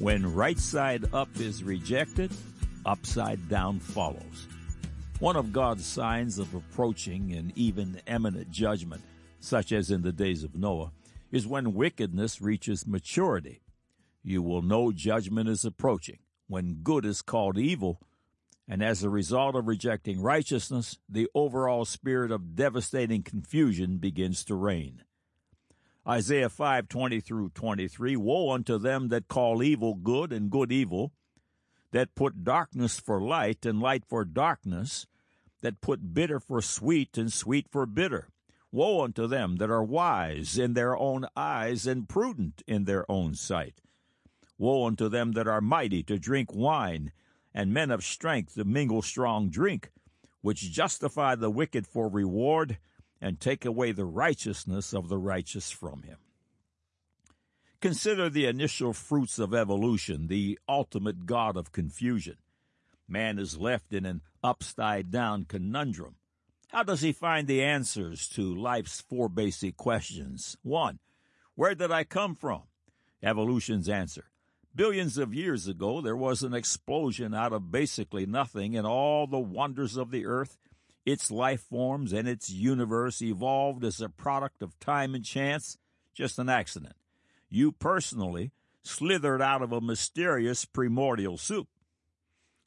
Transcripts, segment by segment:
When right side up is rejected, upside down follows. One of God's signs of approaching and even imminent judgment, such as in the days of Noah, is when wickedness reaches maturity. You will know judgment is approaching when good is called evil, and as a result of rejecting righteousness, the overall spirit of devastating confusion begins to reign. Isaiah 5:20 through 23 Woe unto them that call evil good and good evil that put darkness for light and light for darkness that put bitter for sweet and sweet for bitter. Woe unto them that are wise in their own eyes and prudent in their own sight. Woe unto them that are mighty to drink wine and men of strength to mingle strong drink which justify the wicked for reward and take away the righteousness of the righteous from him. Consider the initial fruits of evolution, the ultimate god of confusion. Man is left in an upside down conundrum. How does he find the answers to life's four basic questions? One, where did I come from? Evolution's answer. Billions of years ago, there was an explosion out of basically nothing, and all the wonders of the earth its life forms and its universe evolved as a product of time and chance, just an accident. You personally slithered out of a mysterious primordial soup.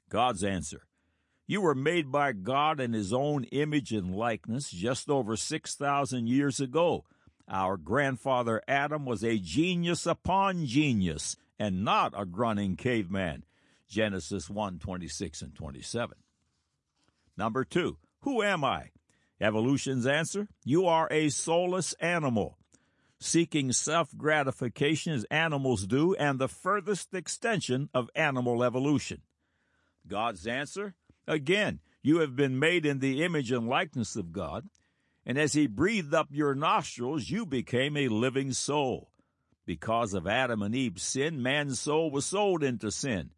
God's answer. You were made by God in His own image and likeness just over 6,000 years ago. Our grandfather Adam was a genius upon genius and not a grunting caveman. Genesis 1 26 and 27. Number two, who am I? Evolution's answer You are a soulless animal, seeking self gratification as animals do, and the furthest extension of animal evolution. God's answer Again, you have been made in the image and likeness of God, and as He breathed up your nostrils, you became a living soul. Because of Adam and Eve's sin, man's soul was sold into sin.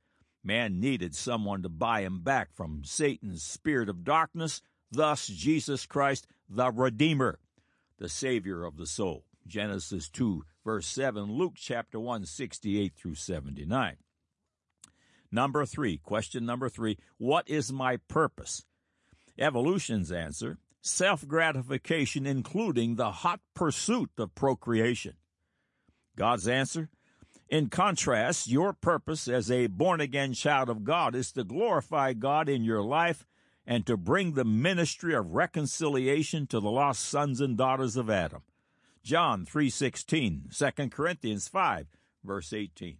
Man needed someone to buy him back from Satan's spirit of darkness Thus, Jesus Christ, the Redeemer, the Savior of the soul. Genesis 2, verse 7, Luke chapter 1, 68 through 79. Number three, question number three, what is my purpose? Evolution's answer, self gratification, including the hot pursuit of procreation. God's answer, in contrast, your purpose as a born again child of God is to glorify God in your life and to bring the ministry of reconciliation to the lost sons and daughters of Adam. John 3:16, 2 Corinthians 5 verse 18.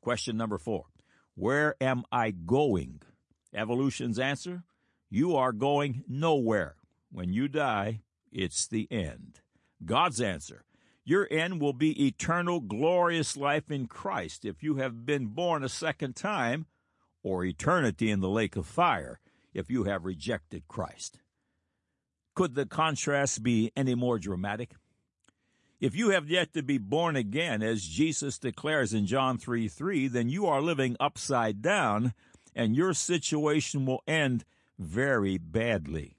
Question number 4. Where am I going? Evolution's answer, you are going nowhere. When you die, it's the end. God's answer, your end will be eternal glorious life in Christ if you have been born a second time or eternity in the lake of fire if you have rejected Christ. Could the contrast be any more dramatic? If you have yet to be born again, as Jesus declares in John 3 3, then you are living upside down, and your situation will end very badly.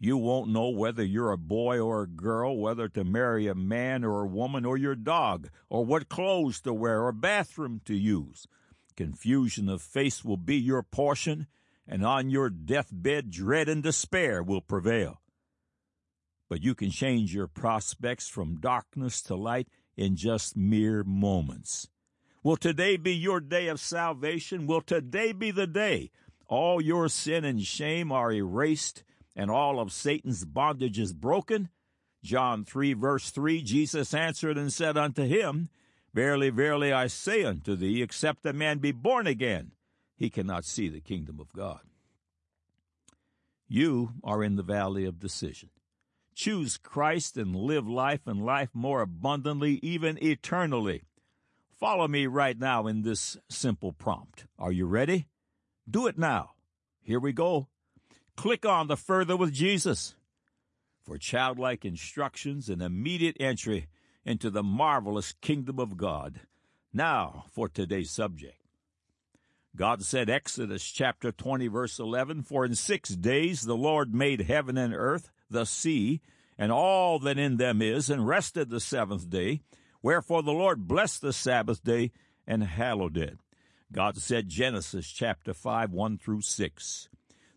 You won't know whether you're a boy or a girl, whether to marry a man or a woman or your dog, or what clothes to wear or bathroom to use. Confusion of face will be your portion, and on your deathbed dread and despair will prevail. But you can change your prospects from darkness to light in just mere moments. Will today be your day of salvation? Will today be the day all your sin and shame are erased and all of Satan's bondage is broken? John 3 verse 3, Jesus answered and said unto him, Verily, verily, I say unto thee, except a man be born again, he cannot see the kingdom of God. You are in the valley of decision. Choose Christ and live life and life more abundantly, even eternally. Follow me right now in this simple prompt. Are you ready? Do it now. Here we go. Click on the Further with Jesus for childlike instructions and immediate entry into the marvelous kingdom of God. Now for today's subject. God said, Exodus chapter 20, verse 11, For in six days the Lord made heaven and earth, the sea, and all that in them is, and rested the seventh day. Wherefore the Lord blessed the Sabbath day and hallowed it. God said Genesis chapter 5, 1 through 6.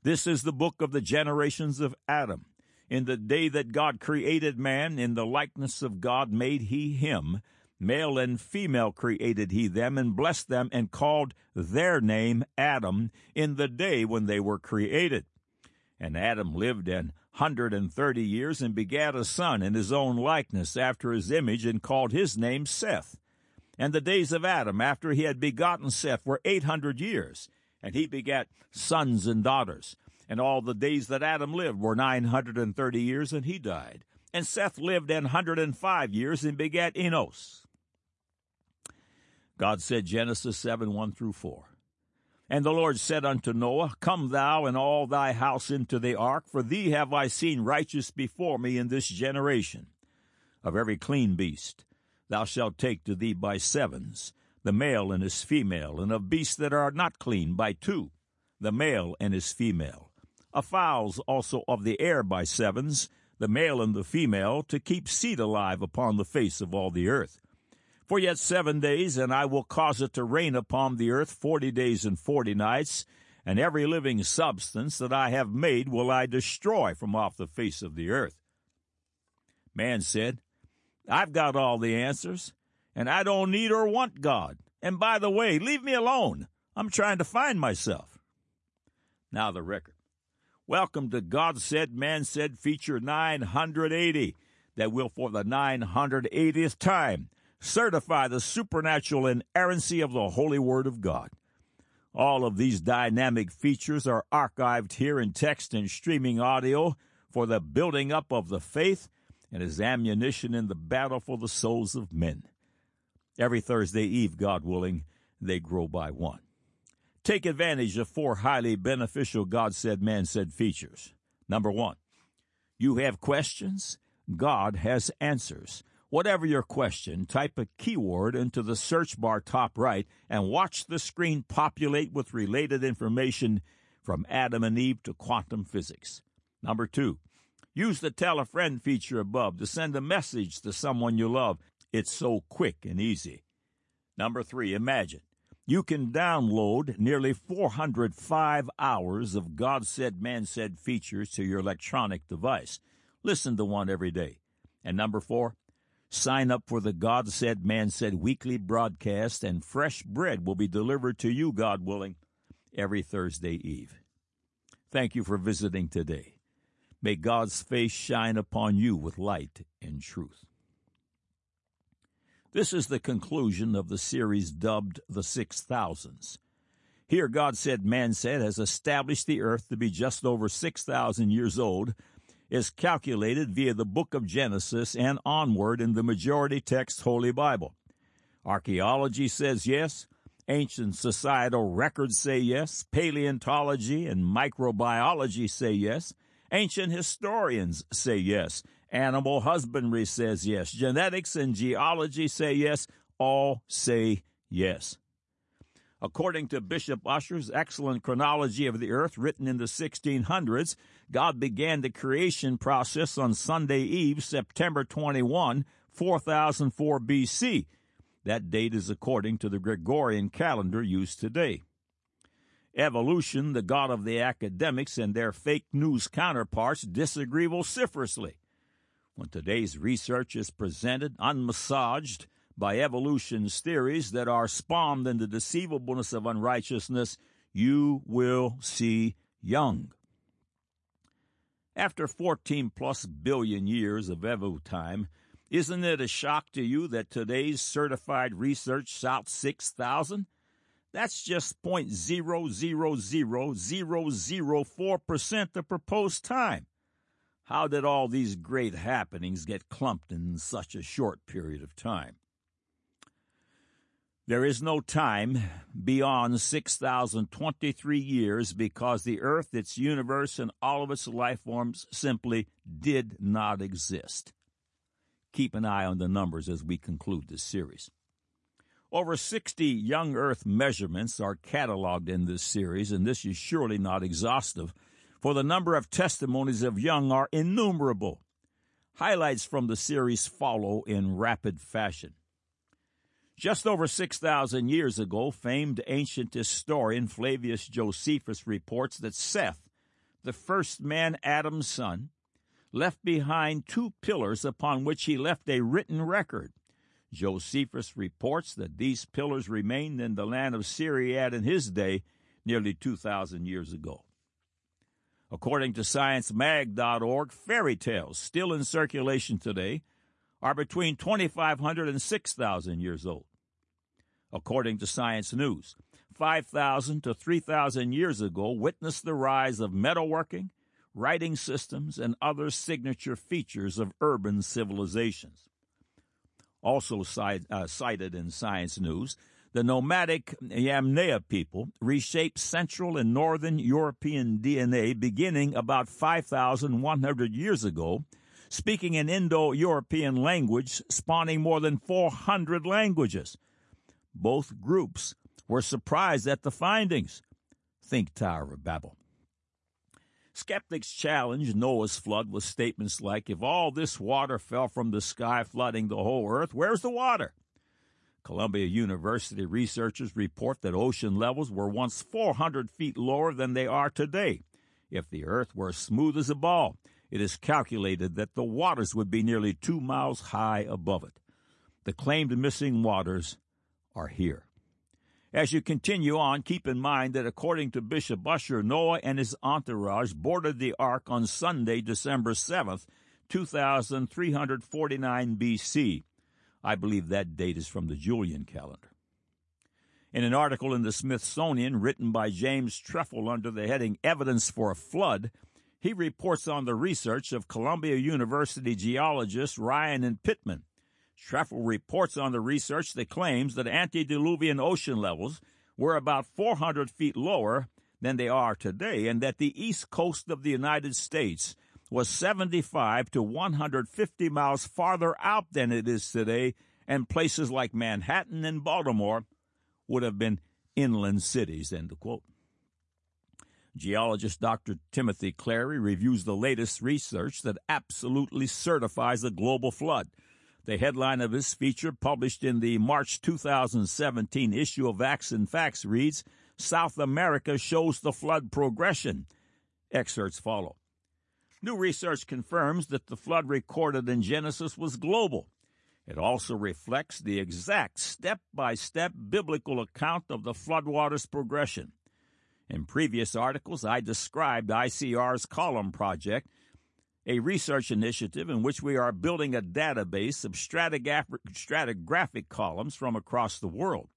This is the book of the generations of Adam. In the day that God created man, in the likeness of God made he him. Male and female created he them, and blessed them, and called their name Adam in the day when they were created. And Adam lived an hundred and thirty years, and begat a son in his own likeness after his image, and called his name Seth. And the days of Adam after he had begotten Seth were eight hundred years, and he begat sons and daughters. And all the days that Adam lived were nine hundred and thirty years, and he died. And Seth lived an hundred and five years, and begat Enos. God said, Genesis 7 1 through 4. And the Lord said unto Noah, Come thou and all thy house into the ark, for thee have I seen righteous before me in this generation. Of every clean beast thou shalt take to thee by sevens, the male and his female, and of beasts that are not clean by two, the male and his female. Of fowls also of the air by sevens, the male and the female, to keep seed alive upon the face of all the earth for yet seven days, and I will cause it to rain upon the earth forty days and forty nights, and every living substance that I have made will I destroy from off the face of the earth. Man said, I've got all the answers, and I don't need or want God. And by the way, leave me alone. I'm trying to find myself. Now the record. Welcome to God Said, Man Said feature 980 that will for the 980th time certify the supernatural inerrancy of the Holy Word of God. All of these dynamic features are archived here in text and streaming audio for the building up of the faith and as ammunition in the battle for the souls of men. Every Thursday Eve, God willing, they grow by one. Take advantage of four highly beneficial God said, man said features. Number one, you have questions, God has answers. Whatever your question, type a keyword into the search bar top right and watch the screen populate with related information from Adam and Eve to quantum physics. Number two, use the tell a friend feature above to send a message to someone you love. It's so quick and easy. Number three, imagine you can download nearly 405 hours of God said, man said features to your electronic device. Listen to one every day. And number four, Sign up for the God Said, Man Said weekly broadcast, and fresh bread will be delivered to you, God willing, every Thursday Eve. Thank you for visiting today. May God's face shine upon you with light and truth. This is the conclusion of the series dubbed The Six Thousands. Here, God said, Man said, has established the earth to be just over 6,000 years old is calculated via the book of Genesis and onward in the majority text Holy Bible. Archaeology says yes. Ancient societal records say yes. Paleontology and microbiology say yes. Ancient historians say yes. Animal husbandry says yes. Genetics and geology say yes. All say yes. According to Bishop Ussher's excellent chronology of the earth written in the 1600s, God began the creation process on Sunday Eve, September 21, 4004 BC. That date is according to the Gregorian calendar used today. Evolution, the god of the academics and their fake news counterparts, disagree vociferously. When today's research is presented unmassaged, by evolution's theories that are spawned in the deceivableness of unrighteousness, you will see young. After 14 plus billion years of evo time, isn't it a shock to you that today's certified research shouts 6,000? That's just 0.000004% the proposed time. How did all these great happenings get clumped in such a short period of time? There is no time beyond 6,023 years because the earth, its universe, and all of its life forms simply did not exist. Keep an eye on the numbers as we conclude this series. Over 60 young Earth measurements are cataloged in this series, and this is surely not exhaustive, for the number of testimonies of young are innumerable. Highlights from the series follow in rapid fashion. Just over 6,000 years ago, famed ancient historian Flavius Josephus reports that Seth, the first man Adam's son, left behind two pillars upon which he left a written record. Josephus reports that these pillars remained in the land of Syria in his day, nearly 2,000 years ago. According to ScienceMag.org, fairy tales, still in circulation today, are between 2,500 and 6,000 years old. According to Science News, 5,000 to 3,000 years ago witnessed the rise of metalworking, writing systems, and other signature features of urban civilizations. Also uh, cited in Science News, the nomadic Yamnaya people reshaped Central and Northern European DNA beginning about 5,100 years ago, speaking an Indo European language spawning more than 400 languages. Both groups were surprised at the findings. Think Tower of Babel. Skeptics challenged Noah's flood with statements like, if all this water fell from the sky flooding the whole earth, where's the water? Columbia University researchers report that ocean levels were once 400 feet lower than they are today. If the earth were smooth as a ball, it is calculated that the waters would be nearly two miles high above it. The claimed missing waters are here. As you continue on, keep in mind that according to Bishop Ussher, Noah and his entourage boarded the ark on Sunday, December 7th, 2349 BC. I believe that date is from the Julian calendar. In an article in the Smithsonian written by James Trefil under the heading Evidence for a Flood, he reports on the research of Columbia University geologists Ryan and Pitman. Trefil reports on the research that claims that antediluvian ocean levels were about 400 feet lower than they are today, and that the east coast of the United States was 75 to 150 miles farther out than it is today, and places like Manhattan and Baltimore would have been inland cities. End quote. Geologist Dr. Timothy Clarey reviews the latest research that absolutely certifies a global flood. The headline of his feature, published in the March 2017 issue of Acts and Facts, reads South America shows the flood progression. Excerpts follow. New research confirms that the flood recorded in Genesis was global. It also reflects the exact step by step biblical account of the floodwaters progression. In previous articles, I described ICR's column project a research initiative in which we are building a database of stratigraphic columns from across the world.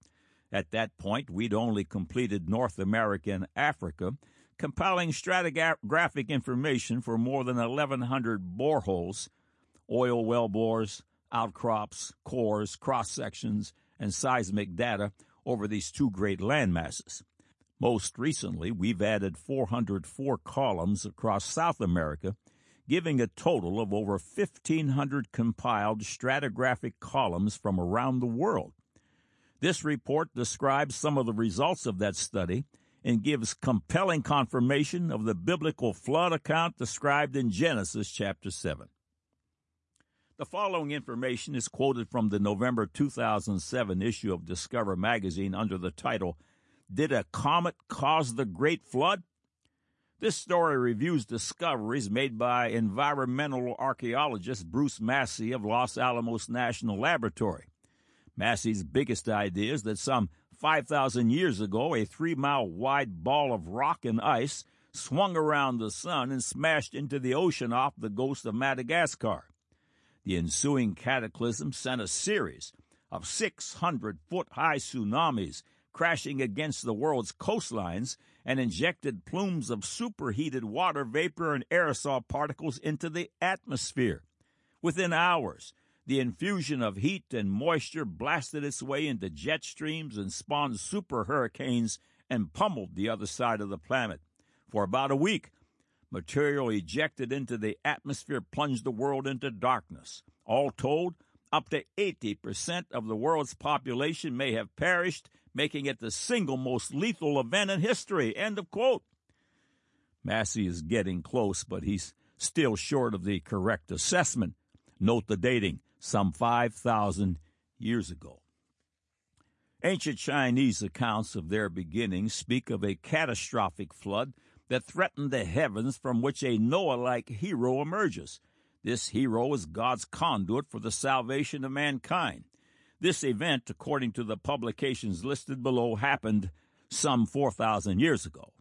At that point, we'd only completed North America and Africa, compiling stratigraphic information for more than 1,100 boreholes, oil well bores, outcrops, cores, cross sections, and seismic data over these two great landmasses. Most recently, we've added 404 columns across South America giving a total of over 1,500 compiled stratigraphic columns from around the world. This report describes some of the results of that study and gives compelling confirmation of the biblical flood account described in Genesis chapter 7. The following information is quoted from the November 2007 issue of Discover magazine under the title, Did a Comet Cause the Great Flood? This story reviews discoveries made by environmental archaeologist Bruce Masse of Los Alamos National Laboratory. Masse's biggest idea is that some 5,000 years ago, a three mile wide ball of rock and ice swung around the sun and smashed into the ocean off the coast of Madagascar. The ensuing cataclysm sent a series of 600 foot high tsunamis crashing against the world's coastlines and injected plumes of superheated water vapor and aerosol particles into the atmosphere. Within hours, the infusion of heat and moisture blasted its way into jet streams and spawned super hurricanes and pummeled the other side of the planet. For about a week, material ejected into the atmosphere plunged the world into darkness. All told, up to 80% of the world's population may have perished making it the single most lethal event in history. End of quote. Masse is getting close, but he's still short of the correct assessment. Note the dating, some 5,000 years ago. Ancient Chinese accounts of their beginnings speak of a catastrophic flood that threatened the heavens from which a Noah like hero emerges. This hero is God's conduit for the salvation of mankind. This event, according to the publications listed below, happened some 4,000 years ago.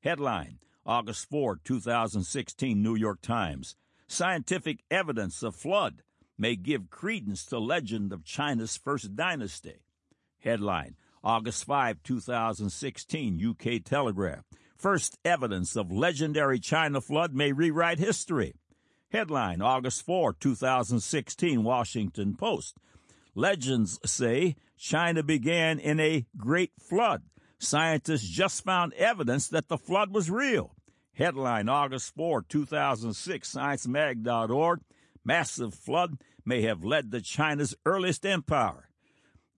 Headline August 4, 2016, New York Times. Scientific evidence of flood may give credence to legend of China's first dynasty. Headline August 5, 2016, UK Telegraph. First evidence of legendary China flood may rewrite history. Headline August 4, 2016, Washington Post. Legends say China began in a great flood. Scientists just found evidence that the flood was real. Headline August 4, 2006, ScienceMag.org. Massive flood may have led to China's earliest empire.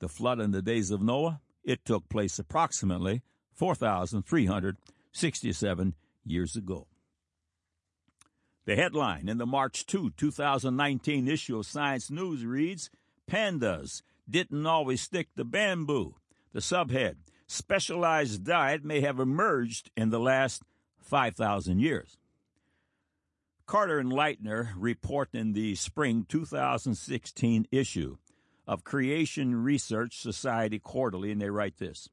The flood in the days of Noah, it took place approximately 4,367 years ago. The headline in the March 2, 2019 issue of Science News reads Pandas didn't always stick to bamboo. The subhead Specialized diet may have emerged in the last 5,000 years. Carter and Leitner report in the spring 2016 issue of Creation Research Society Quarterly, and they write this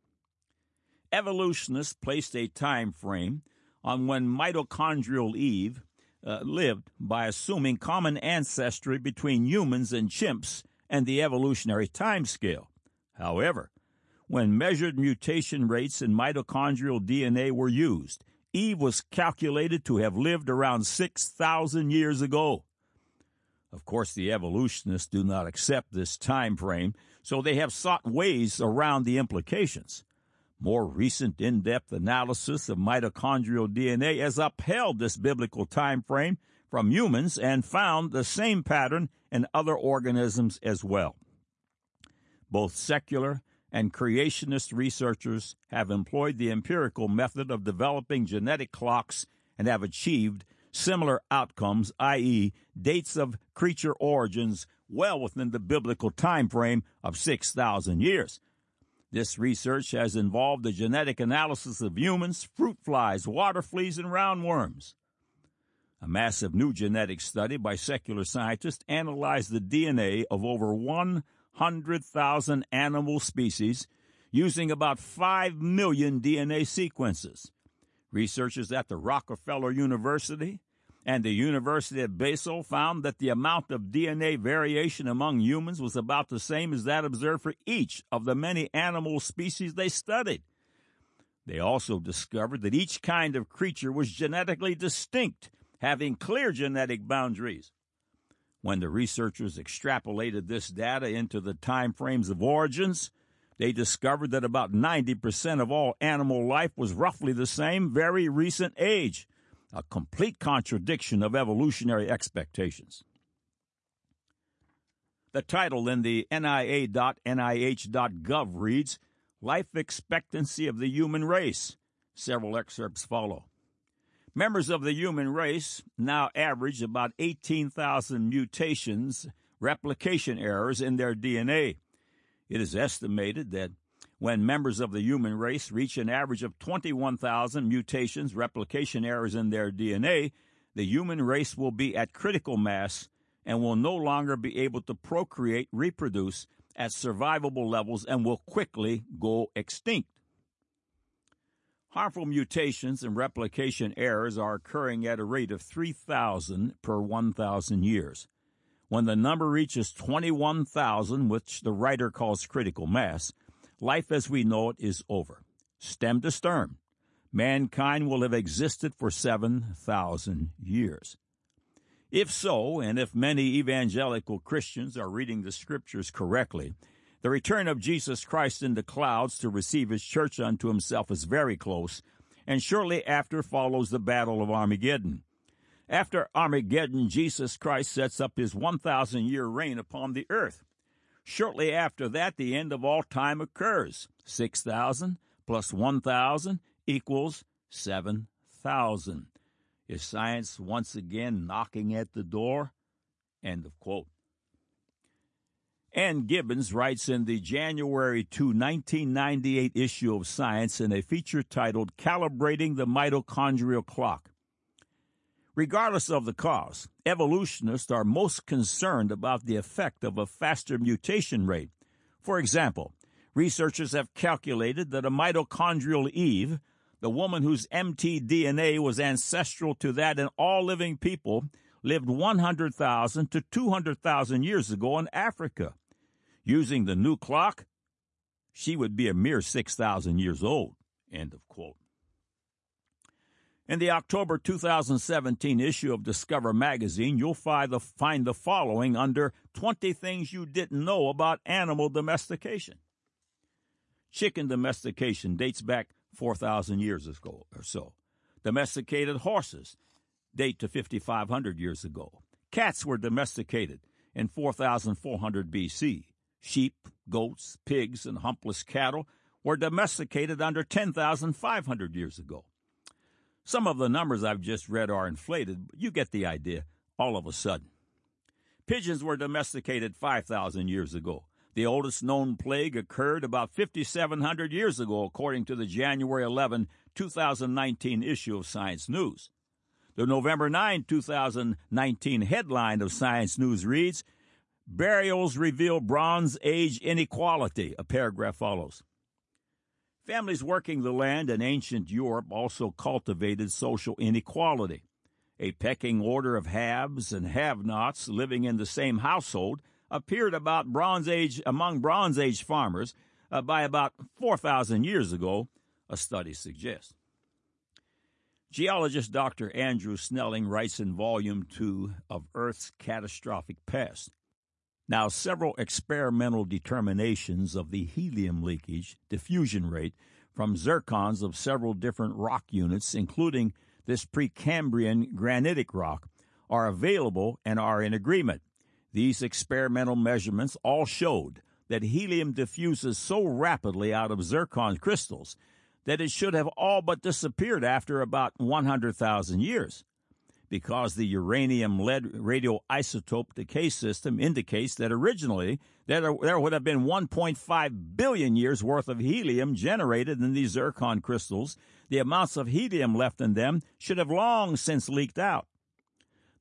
Evolutionists placed a time frame on when mitochondrial Eve uh, lived by assuming common ancestry between humans and chimps and the evolutionary time scale. However, when measured mutation rates in mitochondrial DNA were used, Eve was calculated to have lived around 6,000 years ago. Of course, the evolutionists do not accept this time frame, so they have sought ways around the implications. More recent in-depth analysis of mitochondrial DNA has upheld this biblical time frame from humans and found the same pattern in other organisms as well. Both secular and creationist researchers have employed the empirical method of developing genetic clocks and have achieved similar outcomes, i.e., dates of creature origins well within the biblical time frame of 6,000 years. This research has involved the genetic analysis of humans, fruit flies, water fleas, and roundworms. A massive new genetic study by secular scientists analyzed the DNA of over 100,000 animal species using about 5 million DNA sequences. Researchers at the Rockefeller University and the University of Basel found that the amount of DNA variation among humans was about the same as that observed for each of the many animal species they studied. They also discovered that each kind of creature was genetically distinct, having clear genetic boundaries. When the researchers extrapolated this data into the time frames of origins, they discovered that about 90% of all animal life was roughly the same very recent age, a complete contradiction of evolutionary expectations. The title in the NIA.NIH.gov reads Life Expectancy of the Human Race. Several excerpts follow. Members of the human race now average about 18,000 mutations, replication errors in their DNA. It is estimated that when members of the human race reach an average of 21,000 mutations, replication errors in their DNA, the human race will be at critical mass and will no longer be able to procreate, reproduce at survivable levels, and will quickly go extinct. Harmful mutations and replication errors are occurring at a rate of 3,000 per 1,000 years. When the number reaches 21,000, which the writer calls critical mass, life as we know it is over. Stem to stern. Mankind will have existed for 7,000 years. If so, and if many evangelical Christians are reading the scriptures correctly, the return of Jesus Christ in the clouds to receive his church unto himself is very close, and shortly after follows the battle of Armageddon. After Armageddon, Jesus Christ sets up his 1,000 year reign upon the earth. Shortly after that, the end of all time occurs. 6,000 plus 1,000 equals 7,000. Is science once again knocking at the door? End of quote. Ann Gibbons writes in the January 2, 1998 issue of Science in a feature titled Calibrating the Mitochondrial Clock. Regardless of the cause, evolutionists are most concerned about the effect of a faster mutation rate. For example, researchers have calculated that a mitochondrial Eve, the woman whose mtDNA was ancestral to that in all living people, lived 100,000 to 200,000 years ago in Africa. Using the new clock, she would be a mere 6,000 years old. End of quote. In the October 2017 issue of Discover magazine, you'll find the, find the following under 20 things you didn't know about animal domestication. Chicken domestication dates back 4,000 years ago or so. Domesticated horses date to 5,500 years ago. Cats were domesticated in 4,400 BC. Sheep, goats, pigs, and humpless cattle were domesticated under 10,500 years ago. Some of the numbers I've just read are inflated, but you get the idea all of a sudden. Pigeons were domesticated 5,000 years ago. The oldest known plague occurred about 5,700 years ago, according to the January 11, 2019 issue of Science News. The November 9, 2019 headline of Science News reads Burials reveal Bronze Age inequality. A paragraph follows. Families working the land in ancient Europe also cultivated social inequality. A pecking order of haves and have-nots living in the same household appeared about Bronze Age among Bronze Age farmers uh, by about 4,000 years ago, a study suggests. Geologist Dr. Andrew Snelling writes in Volume 2 of Earth's Catastrophic Past now, several experimental determinations of the helium leakage diffusion rate from zircons of several different rock units, including this Precambrian granitic rock, are available and are in agreement. These experimental measurements all showed that helium diffuses so rapidly out of zircon crystals that it should have all but disappeared after about 100,000 years because the uranium lead radioisotope decay system indicates that originally there, there would have been 1.5 billion years worth of helium generated in these zircon crystals. The amounts of helium left in them should have long since leaked out.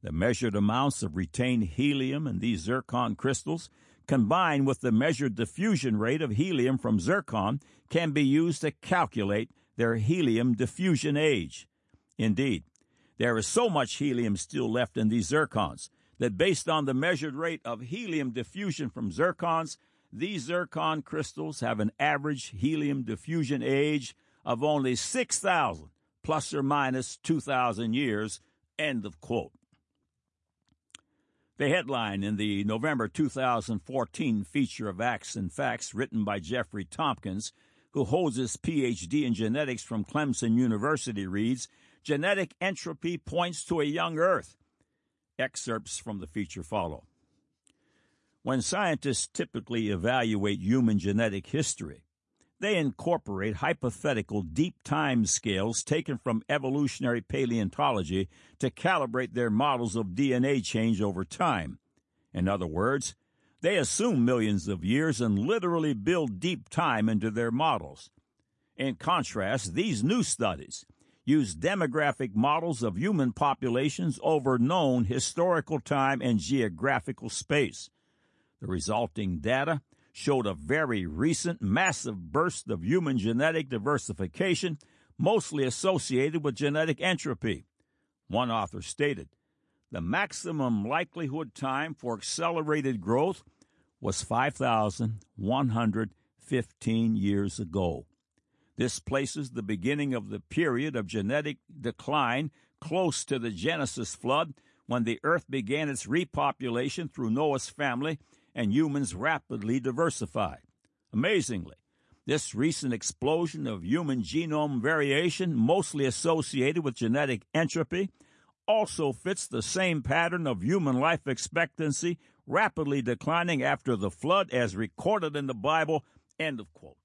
The measured amounts of retained helium in these zircon crystals, combined with the measured diffusion rate of helium from zircon, can be used to calculate their helium diffusion age. Indeed, there is so much helium still left in these zircons that based on the measured rate of helium diffusion from zircons, these zircon crystals have an average helium diffusion age of only 6,000 plus or minus 2,000 years. End of quote. The headline in the November 2014 feature of Acts and Facts, written by Jeffrey Tomkins, who holds his PhD in genetics from Clemson University, reads Genetic entropy points to a young Earth. Excerpts from the feature follow. When scientists typically evaluate human genetic history, they incorporate hypothetical deep time scales taken from evolutionary paleontology to calibrate their models of DNA change over time. In other words, they assume millions of years and literally build deep time into their models. In contrast, these new studies use demographic models of human populations over known historical time and geographical space. The resulting data showed a very recent massive burst of human genetic diversification, mostly associated with genetic entropy. One author stated, the maximum likelihood time for accelerated growth was 5,115 years ago. This places the beginning of the period of genetic decline close to the Genesis flood when the earth began its repopulation through Noah's family and humans rapidly diversified. Amazingly, this recent explosion of human genome variation, mostly associated with genetic entropy, also fits the same pattern of human life expectancy rapidly declining after the flood as recorded in the Bible. End of quote.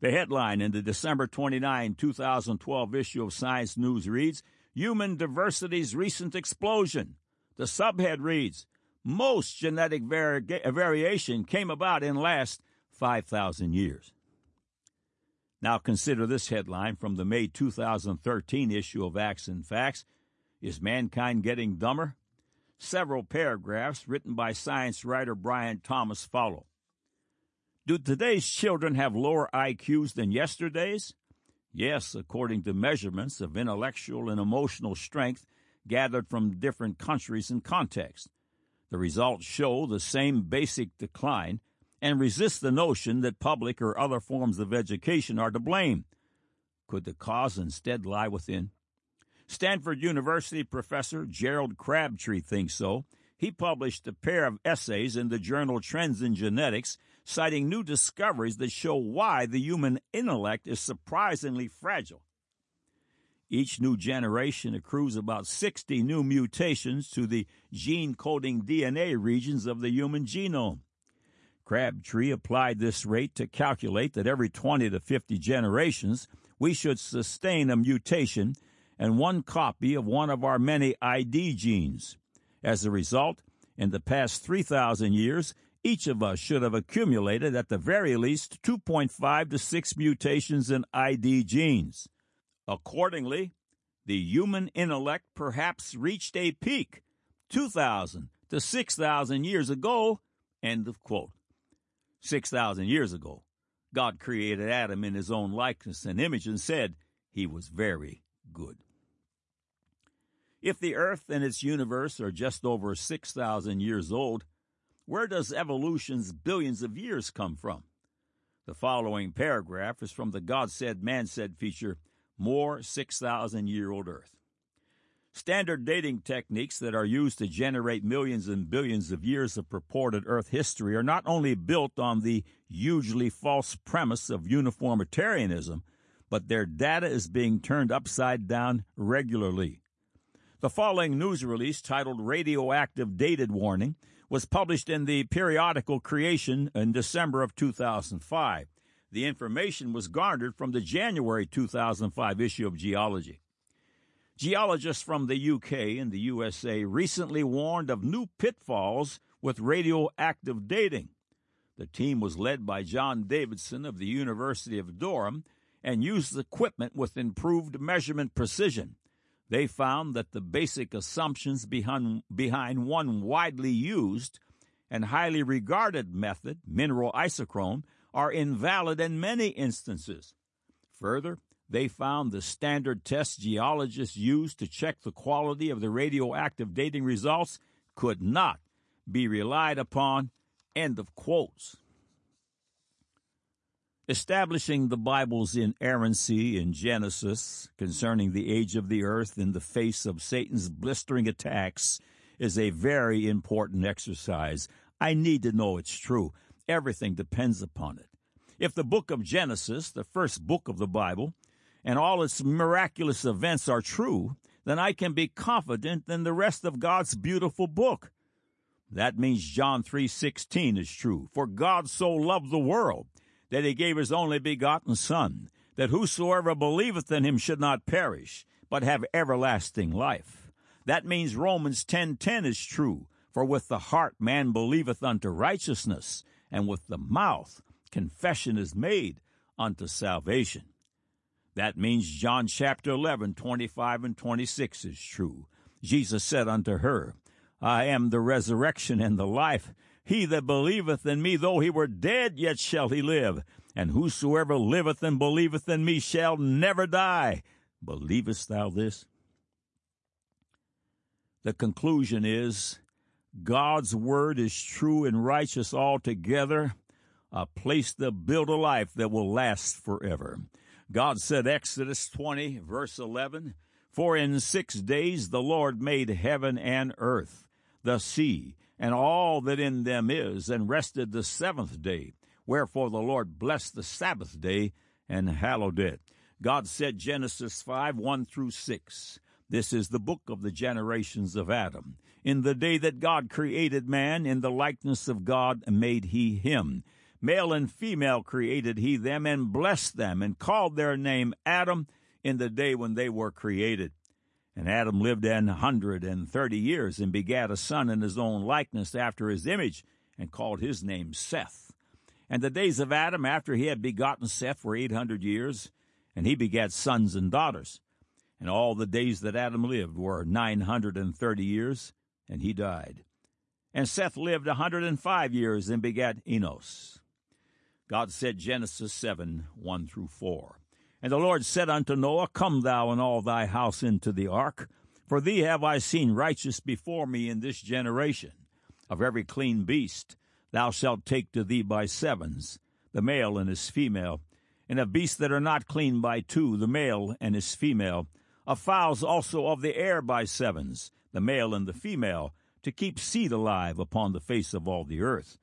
The headline in the December 29, 2012 issue of Science News reads Human Diversity's Recent Explosion. The subhead reads most genetic vari- uh, variation came about in last 5,000 years. Now consider this headline from the May 2013 issue of Acts and Facts. Is mankind getting dumber? Several paragraphs written by science writer Brian Thomas follow. Do today's children have lower IQs than yesterday's? Yes, according to measurements of intellectual and emotional strength gathered from different countries and contexts. The results show the same basic decline and resist the notion that public or other forms of education are to blame. Could the cause instead lie within? Stanford University professor Gerald Crabtree thinks so. He published a pair of essays in the journal Trends in Genetics, citing new discoveries that show why the human intellect is surprisingly fragile. Each new generation accrues about 60 new mutations to the gene coding DNA regions of the human genome. Crabtree applied this rate to calculate that every 20 to 50 generations we should sustain a mutation and one copy of one of our many ID genes. As a result, in the past 3,000 years, each of us should have accumulated at the very least 2.5 to 6 mutations in ID genes. Accordingly, the human intellect perhaps reached a peak 2,000 to 6,000 years ago. End of quote. 6,000 years ago, God created Adam in his own likeness and image and said he was very good. If the earth and its universe are just over 6,000 years old, where does evolution's billions of years come from? The following paragraph is from the God Said, Man Said feature, More 6,000 Year Old Earth. Standard dating techniques that are used to generate millions and billions of years of purported Earth history are not only built on the hugely false premise of uniformitarianism, but their data is being turned upside down regularly. The following news release, titled Radioactive Dated Warning, was published in the periodical Creation in December of 2005. The information was garnered from the January 2005 issue of Geology. Geologists from the UK and the USA recently warned of new pitfalls with radioactive dating. The team was led by John Davidson of the University of Durham and used equipment with improved measurement precision. They found that the basic assumptions behind, behind one widely used and highly regarded method, mineral isochron, are invalid in many instances. Further, they found the standard tests geologists used to check the quality of the radioactive dating results could not be relied upon. End of quotes. Establishing the Bible's inerrancy in Genesis concerning the age of the earth in the face of Satan's blistering attacks is a very important exercise. I need to know it's true. Everything depends upon it. If the book of Genesis, the first book of the Bible, and all its miraculous events are true, then I can be confident in the rest of God's beautiful book. That means John 3:16 is true. For God so loved the world that he gave his only begotten son, that whosoever believeth in him should not perish, but have everlasting life. That means Romans 10:10 is true. For with the heart man believeth unto righteousness, and with the mouth confession is made unto salvation. That means John chapter 11, 25 and 26 is true. Jesus said unto her, I am the resurrection and the life. He that believeth in me, though he were dead, yet shall he live. And whosoever liveth and believeth in me shall never die. Believest thou this? The conclusion is God's word is true and righteous altogether, a place to build a life that will last forever. God said, Exodus 20, verse 11, For in six days the Lord made heaven and earth, the sea, and all that in them is, and rested the seventh day. Wherefore the Lord blessed the Sabbath day and hallowed it. God said, Genesis 5, 1 through 6. This is the book of the generations of Adam. In the day that God created man, in the likeness of God made he him. Male and female created he them and blessed them and called their name Adam in the day when they were created. And Adam lived an hundred and thirty years, and begat a son in his own likeness after his image, and called his name Seth. And the days of Adam after he had begotten Seth were eight hundred years, and he begat sons and daughters. And all the days that Adam lived were nine hundred and thirty years, and he died. And Seth lived a hundred and five years, and begat Enos. God said, Genesis 7 1 through 4. And the Lord said unto Noah, Come thou and all thy house into the ark, for thee have I seen righteous before me in this generation. Of every clean beast thou shalt take to thee by sevens, the male and his female, and of beasts that are not clean by two, the male and his female, of fowls also of the air by sevens, the male and the female, to keep seed alive upon the face of all the earth.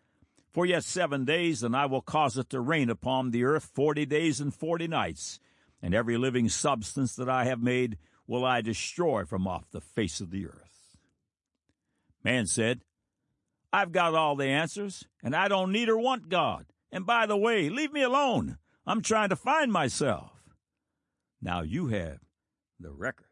For yet seven days, and I will cause it to rain upon the earth forty days and forty nights, and every living substance that I have made will I destroy from off the face of the earth. Man said, I've got all the answers, and I don't need or want God. And by the way, leave me alone. I'm trying to find myself. Now you have the record.